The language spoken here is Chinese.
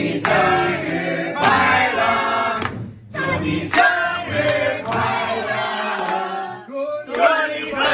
祝你生日快乐！祝你生日快乐！祝你。